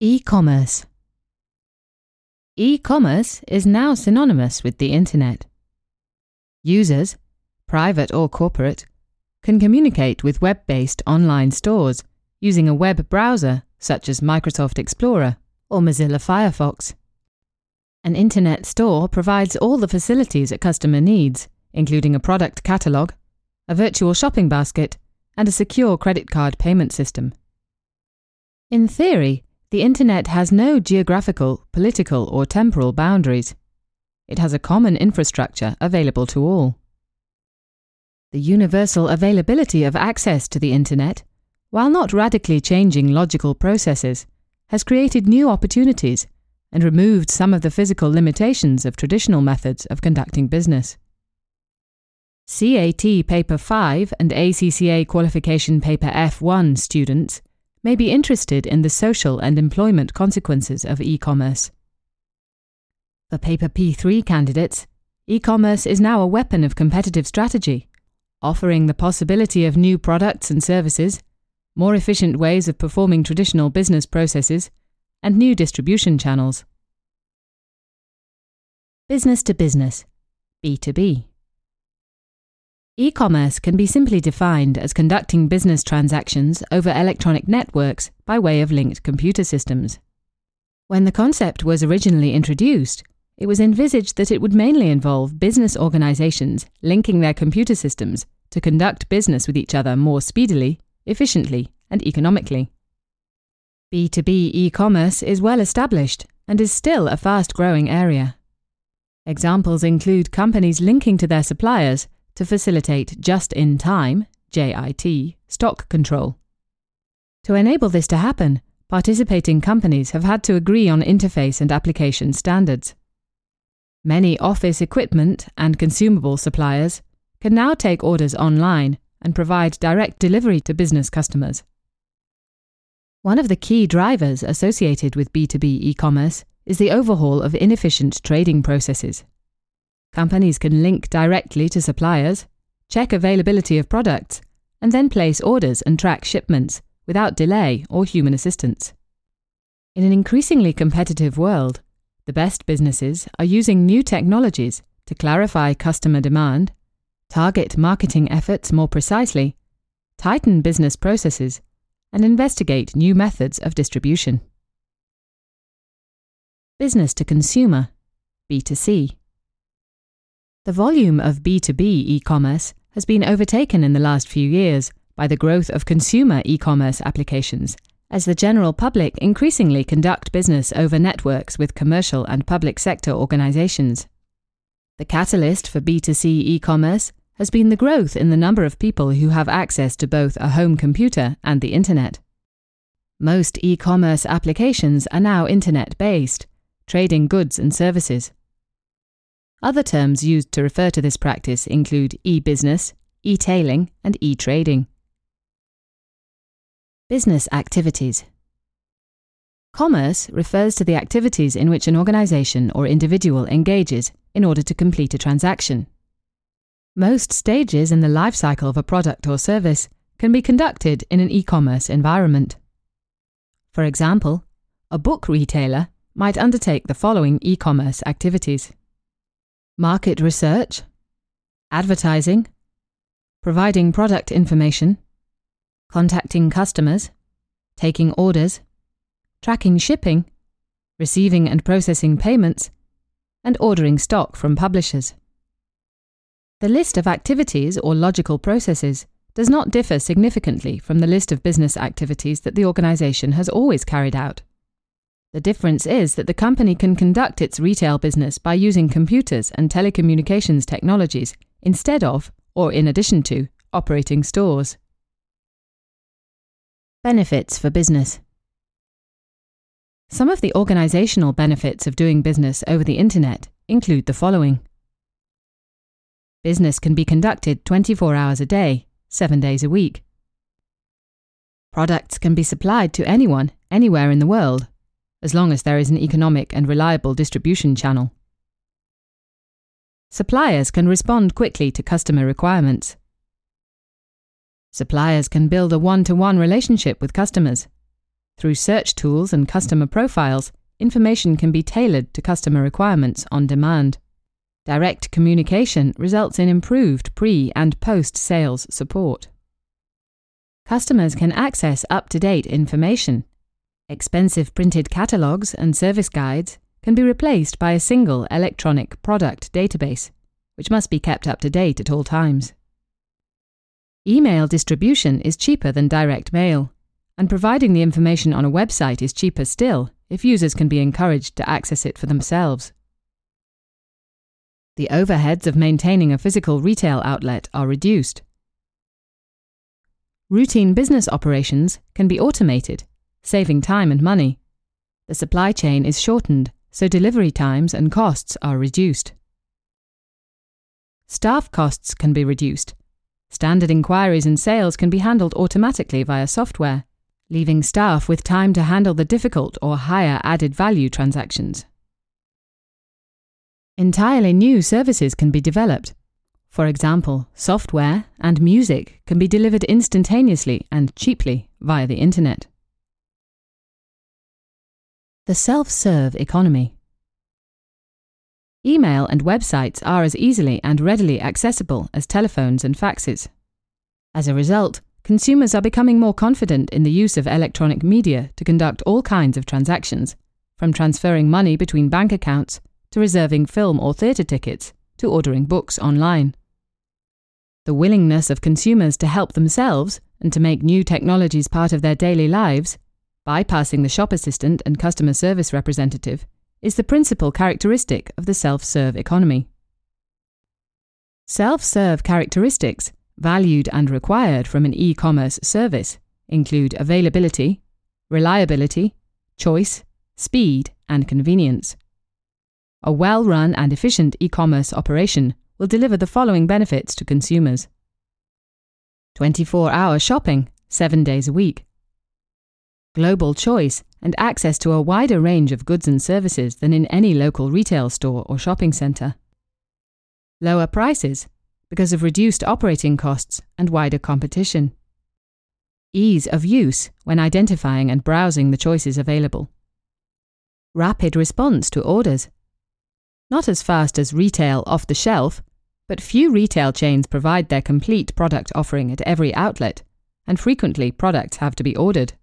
E commerce. E commerce is now synonymous with the Internet. Users, private or corporate, can communicate with web based online stores using a web browser such as Microsoft Explorer or Mozilla Firefox. An Internet store provides all the facilities a customer needs, including a product catalogue, a virtual shopping basket, and a secure credit card payment system. In theory, the Internet has no geographical, political, or temporal boundaries. It has a common infrastructure available to all. The universal availability of access to the Internet, while not radically changing logical processes, has created new opportunities and removed some of the physical limitations of traditional methods of conducting business. CAT Paper 5 and ACCA Qualification Paper F1 students may be interested in the social and employment consequences of e commerce. For Paper P3 candidates, e commerce is now a weapon of competitive strategy, offering the possibility of new products and services, more efficient ways of performing traditional business processes, and new distribution channels. Business to business, B2B. E commerce can be simply defined as conducting business transactions over electronic networks by way of linked computer systems. When the concept was originally introduced, it was envisaged that it would mainly involve business organizations linking their computer systems to conduct business with each other more speedily, efficiently, and economically. B2B e commerce is well established and is still a fast growing area. Examples include companies linking to their suppliers to facilitate just in time JIT stock control. To enable this to happen, participating companies have had to agree on interface and application standards. Many office equipment and consumable suppliers can now take orders online and provide direct delivery to business customers. One of the key drivers associated with B2B e commerce is the overhaul of inefficient trading processes. Companies can link directly to suppliers, check availability of products, and then place orders and track shipments without delay or human assistance. In an increasingly competitive world, the best businesses are using new technologies to clarify customer demand, target marketing efforts more precisely, tighten business processes, and investigate new methods of distribution. Business to consumer, B2C. The volume of B2B e commerce has been overtaken in the last few years by the growth of consumer e commerce applications, as the general public increasingly conduct business over networks with commercial and public sector organizations. The catalyst for B2C e commerce has been the growth in the number of people who have access to both a home computer and the Internet. Most e commerce applications are now Internet based, trading goods and services. Other terms used to refer to this practice include e business, e tailing, and e trading. Business activities. Commerce refers to the activities in which an organization or individual engages in order to complete a transaction. Most stages in the life cycle of a product or service can be conducted in an e commerce environment. For example, a book retailer might undertake the following e commerce activities market research, advertising, providing product information, contacting customers, taking orders, tracking shipping, receiving and processing payments, and ordering stock from publishers. The list of activities or logical processes does not differ significantly from the list of business activities that the organization has always carried out. The difference is that the company can conduct its retail business by using computers and telecommunications technologies instead of, or in addition to, operating stores. Benefits for business. Some of the organizational benefits of doing business over the Internet include the following Business can be conducted 24 hours a day, 7 days a week. Products can be supplied to anyone, anywhere in the world, as long as there is an economic and reliable distribution channel. Suppliers can respond quickly to customer requirements. Suppliers can build a one to one relationship with customers. Through search tools and customer profiles, information can be tailored to customer requirements on demand. Direct communication results in improved pre and post sales support. Customers can access up to date information. Expensive printed catalogues and service guides can be replaced by a single electronic product database, which must be kept up to date at all times. Email distribution is cheaper than direct mail, and providing the information on a website is cheaper still if users can be encouraged to access it for themselves. The overheads of maintaining a physical retail outlet are reduced. Routine business operations can be automated, saving time and money. The supply chain is shortened, so delivery times and costs are reduced. Staff costs can be reduced. Standard inquiries and sales can be handled automatically via software, leaving staff with time to handle the difficult or higher added value transactions. Entirely new services can be developed. For example, software and music can be delivered instantaneously and cheaply via the internet. The self serve economy. Email and websites are as easily and readily accessible as telephones and faxes. As a result, consumers are becoming more confident in the use of electronic media to conduct all kinds of transactions, from transferring money between bank accounts to reserving film or theatre tickets to ordering books online. The willingness of consumers to help themselves and to make new technologies part of their daily lives, bypassing the shop assistant and customer service representative, is the principal characteristic of the self serve economy. Self serve characteristics valued and required from an e commerce service include availability, reliability, choice, speed, and convenience. A well run and efficient e commerce operation will deliver the following benefits to consumers 24 hour shopping, 7 days a week, global choice and access to a wider range of goods and services than in any local retail store or shopping centre, lower prices because of reduced operating costs and wider competition. Ease of use when identifying and browsing the choices available. Rapid response to orders. Not as fast as retail off the shelf, but few retail chains provide their complete product offering at every outlet, and frequently products have to be ordered.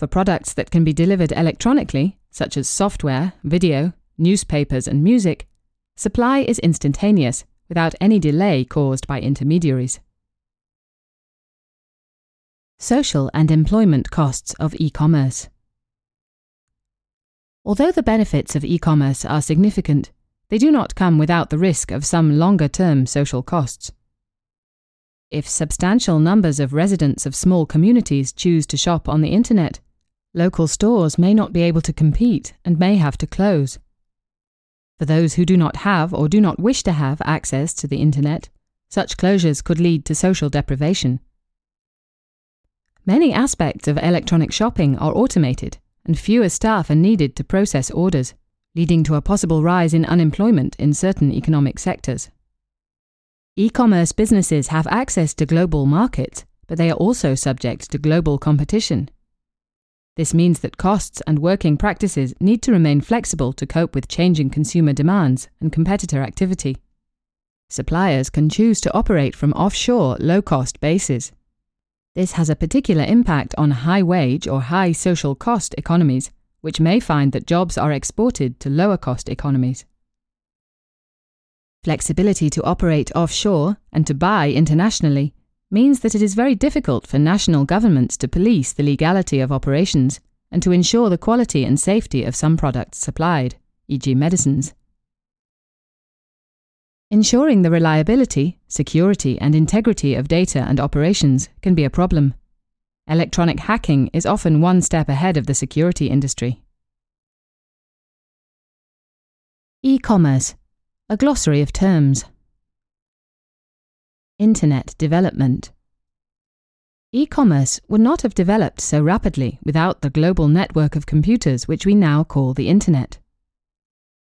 For products that can be delivered electronically, such as software, video, newspapers, and music, supply is instantaneous without any delay caused by intermediaries. Social and employment costs of e commerce. Although the benefits of e commerce are significant, they do not come without the risk of some longer term social costs. If substantial numbers of residents of small communities choose to shop on the internet, local stores may not be able to compete and may have to close. For those who do not have or do not wish to have access to the internet, such closures could lead to social deprivation. Many aspects of electronic shopping are automated, and fewer staff are needed to process orders, leading to a possible rise in unemployment in certain economic sectors. E commerce businesses have access to global markets, but they are also subject to global competition. This means that costs and working practices need to remain flexible to cope with changing consumer demands and competitor activity. Suppliers can choose to operate from offshore low cost bases. This has a particular impact on high wage or high social cost economies, which may find that jobs are exported to lower cost economies. Flexibility to operate offshore and to buy internationally means that it is very difficult for national governments to police the legality of operations and to ensure the quality and safety of some products supplied, e.g., medicines. Ensuring the reliability, security, and integrity of data and operations can be a problem. Electronic hacking is often one step ahead of the security industry. E commerce, a glossary of terms. Internet development. E commerce would not have developed so rapidly without the global network of computers which we now call the Internet.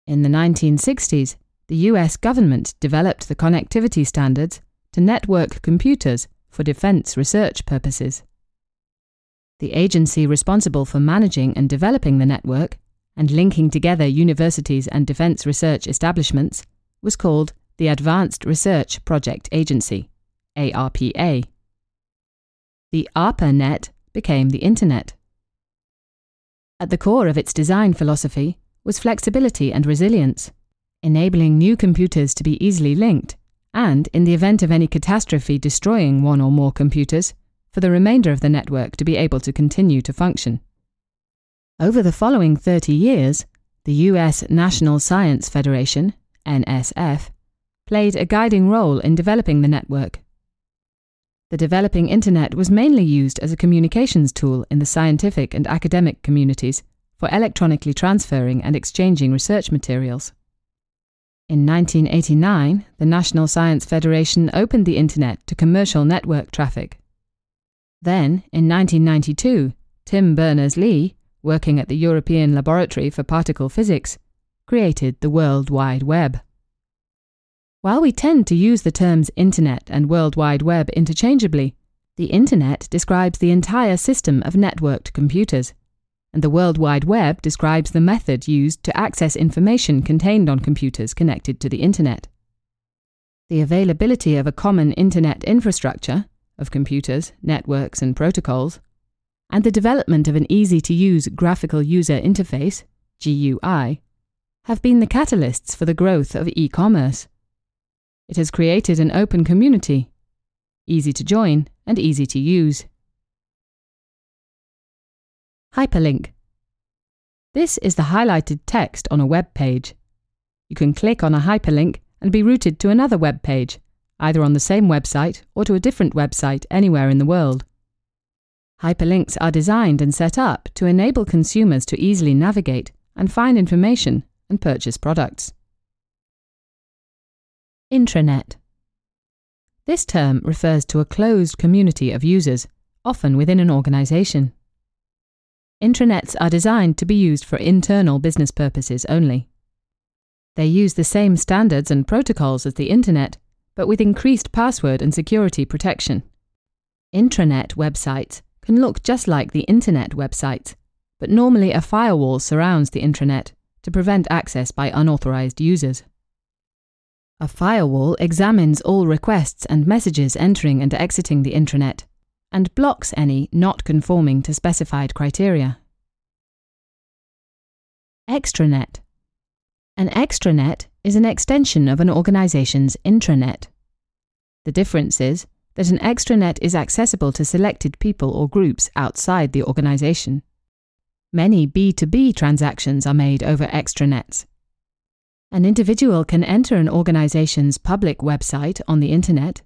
In the 1960s, the US government developed the connectivity standards to network computers for defense research purposes. The agency responsible for managing and developing the network and linking together universities and defense research establishments was called the Advanced Research Project Agency, ARPA. The ARPANET became the Internet. At the core of its design philosophy was flexibility and resilience, enabling new computers to be easily linked, and, in the event of any catastrophe destroying one or more computers, for the remainder of the network to be able to continue to function. Over the following 30 years, the US National Science Federation, NSF, played a guiding role in developing the network. The developing Internet was mainly used as a communications tool in the scientific and academic communities for electronically transferring and exchanging research materials. In 1989, the National Science Federation opened the Internet to commercial network traffic. Then, in 1992, Tim Berners Lee, working at the European Laboratory for Particle Physics, created the World Wide Web. While we tend to use the terms Internet and World Wide Web interchangeably, the Internet describes the entire system of networked computers, and the World Wide Web describes the method used to access information contained on computers connected to the Internet. The availability of a common Internet infrastructure, of computers, networks, and protocols, and the development of an easy to use graphical user interface, GUI, have been the catalysts for the growth of e commerce. It has created an open community, easy to join and easy to use. Hyperlink. This is the highlighted text on a web page. You can click on a hyperlink and be routed to another web page, either on the same website or to a different website anywhere in the world. Hyperlinks are designed and set up to enable consumers to easily navigate and find information and purchase products. Intranet. This term refers to a closed community of users, often within an organization. Intranets are designed to be used for internal business purposes only. They use the same standards and protocols as the Internet, but with increased password and security protection. Intranet websites can look just like the Internet websites, but normally a firewall surrounds the intranet to prevent access by unauthorized users. A firewall examines all requests and messages entering and exiting the intranet and blocks any not conforming to specified criteria. Extranet. An extranet is an extension of an organization's intranet. The difference is that an extranet is accessible to selected people or groups outside the organization. Many B2B transactions are made over extranets. An individual can enter an organization's public website on the internet,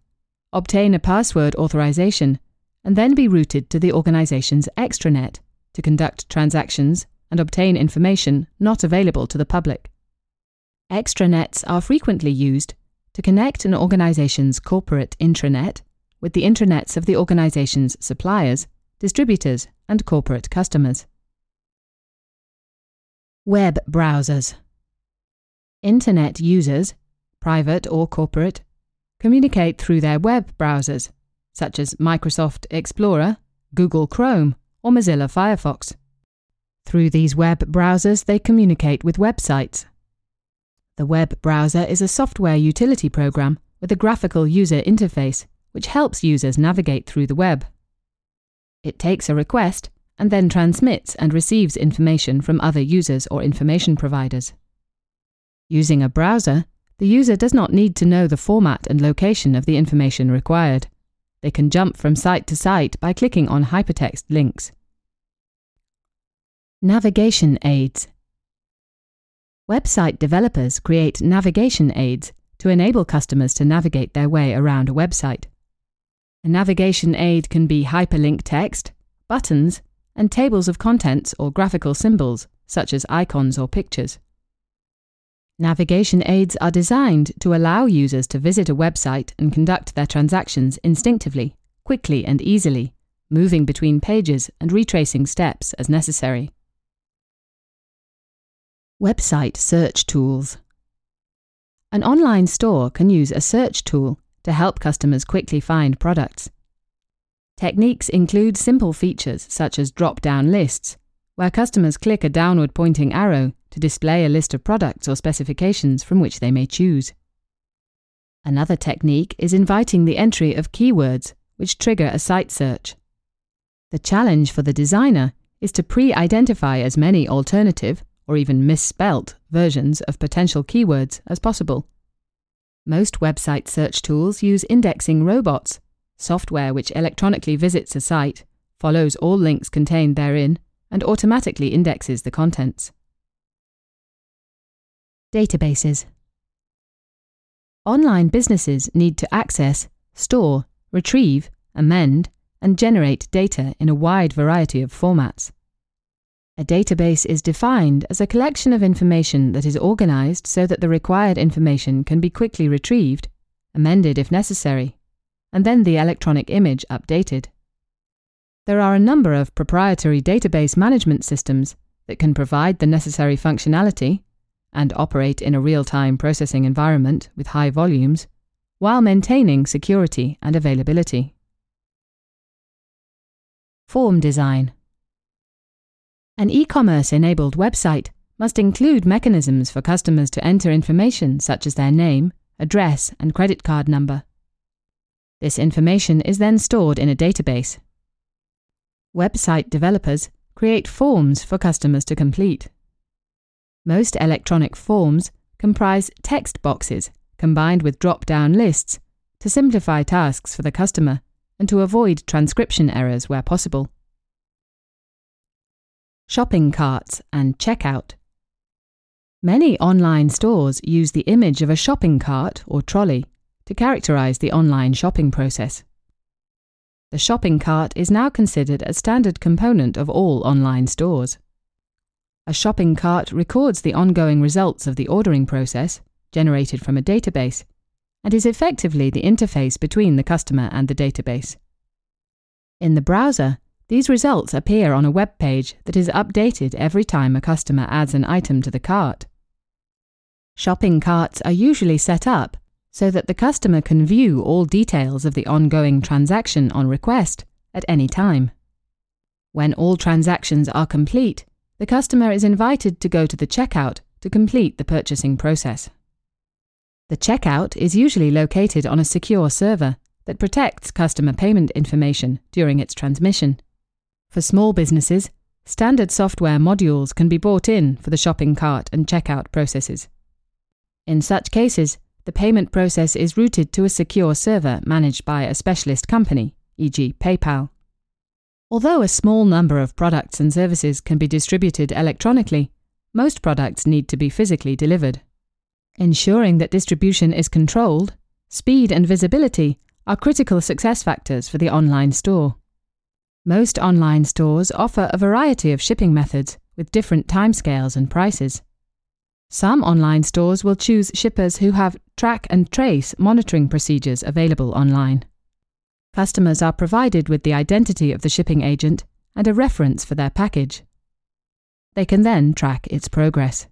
obtain a password authorization, and then be routed to the organization's extranet to conduct transactions and obtain information not available to the public. Extranets are frequently used to connect an organization's corporate intranet with the intranets of the organization's suppliers, distributors, and corporate customers. Web browsers. Internet users, private or corporate, communicate through their web browsers, such as Microsoft Explorer, Google Chrome, or Mozilla Firefox. Through these web browsers, they communicate with websites. The web browser is a software utility program with a graphical user interface which helps users navigate through the web. It takes a request and then transmits and receives information from other users or information providers. Using a browser, the user does not need to know the format and location of the information required. They can jump from site to site by clicking on hypertext links. Navigation aids. Website developers create navigation aids to enable customers to navigate their way around a website. A navigation aid can be hyperlink text, buttons, and tables of contents or graphical symbols, such as icons or pictures. Navigation aids are designed to allow users to visit a website and conduct their transactions instinctively, quickly, and easily, moving between pages and retracing steps as necessary. Website search tools. An online store can use a search tool to help customers quickly find products. Techniques include simple features such as drop down lists, where customers click a downward pointing arrow to display a list of products or specifications from which they may choose. Another technique is inviting the entry of keywords, which trigger a site search. The challenge for the designer is to pre identify as many alternative, or even misspelt, versions of potential keywords as possible. Most website search tools use indexing robots software which electronically visits a site, follows all links contained therein, and automatically indexes the contents. Databases Online businesses need to access, store, retrieve, amend, and generate data in a wide variety of formats. A database is defined as a collection of information that is organized so that the required information can be quickly retrieved, amended if necessary, and then the electronic image updated. There are a number of proprietary database management systems that can provide the necessary functionality and operate in a real time processing environment with high volumes while maintaining security and availability. Form design. An e commerce enabled website must include mechanisms for customers to enter information such as their name, address, and credit card number. This information is then stored in a database. Website developers create forms for customers to complete. Most electronic forms comprise text boxes combined with drop down lists to simplify tasks for the customer and to avoid transcription errors where possible. Shopping carts and checkout. Many online stores use the image of a shopping cart or trolley to characterize the online shopping process. The shopping cart is now considered a standard component of all online stores. A shopping cart records the ongoing results of the ordering process, generated from a database, and is effectively the interface between the customer and the database. In the browser, these results appear on a web page that is updated every time a customer adds an item to the cart. Shopping carts are usually set up so that the customer can view all details of the ongoing transaction on request at any time. When all transactions are complete, the customer is invited to go to the checkout to complete the purchasing process. The checkout is usually located on a secure server that protects customer payment information during its transmission. For small businesses, standard software modules can be bought in for the shopping cart and checkout processes. In such cases, the payment process is routed to a secure server managed by a specialist company, e.g., PayPal. Although a small number of products and services can be distributed electronically, most products need to be physically delivered. Ensuring that distribution is controlled, speed and visibility are critical success factors for the online store. Most online stores offer a variety of shipping methods with different timescales and prices. Some online stores will choose shippers who have track and trace monitoring procedures available online. Customers are provided with the identity of the shipping agent and a reference for their package. They can then track its progress.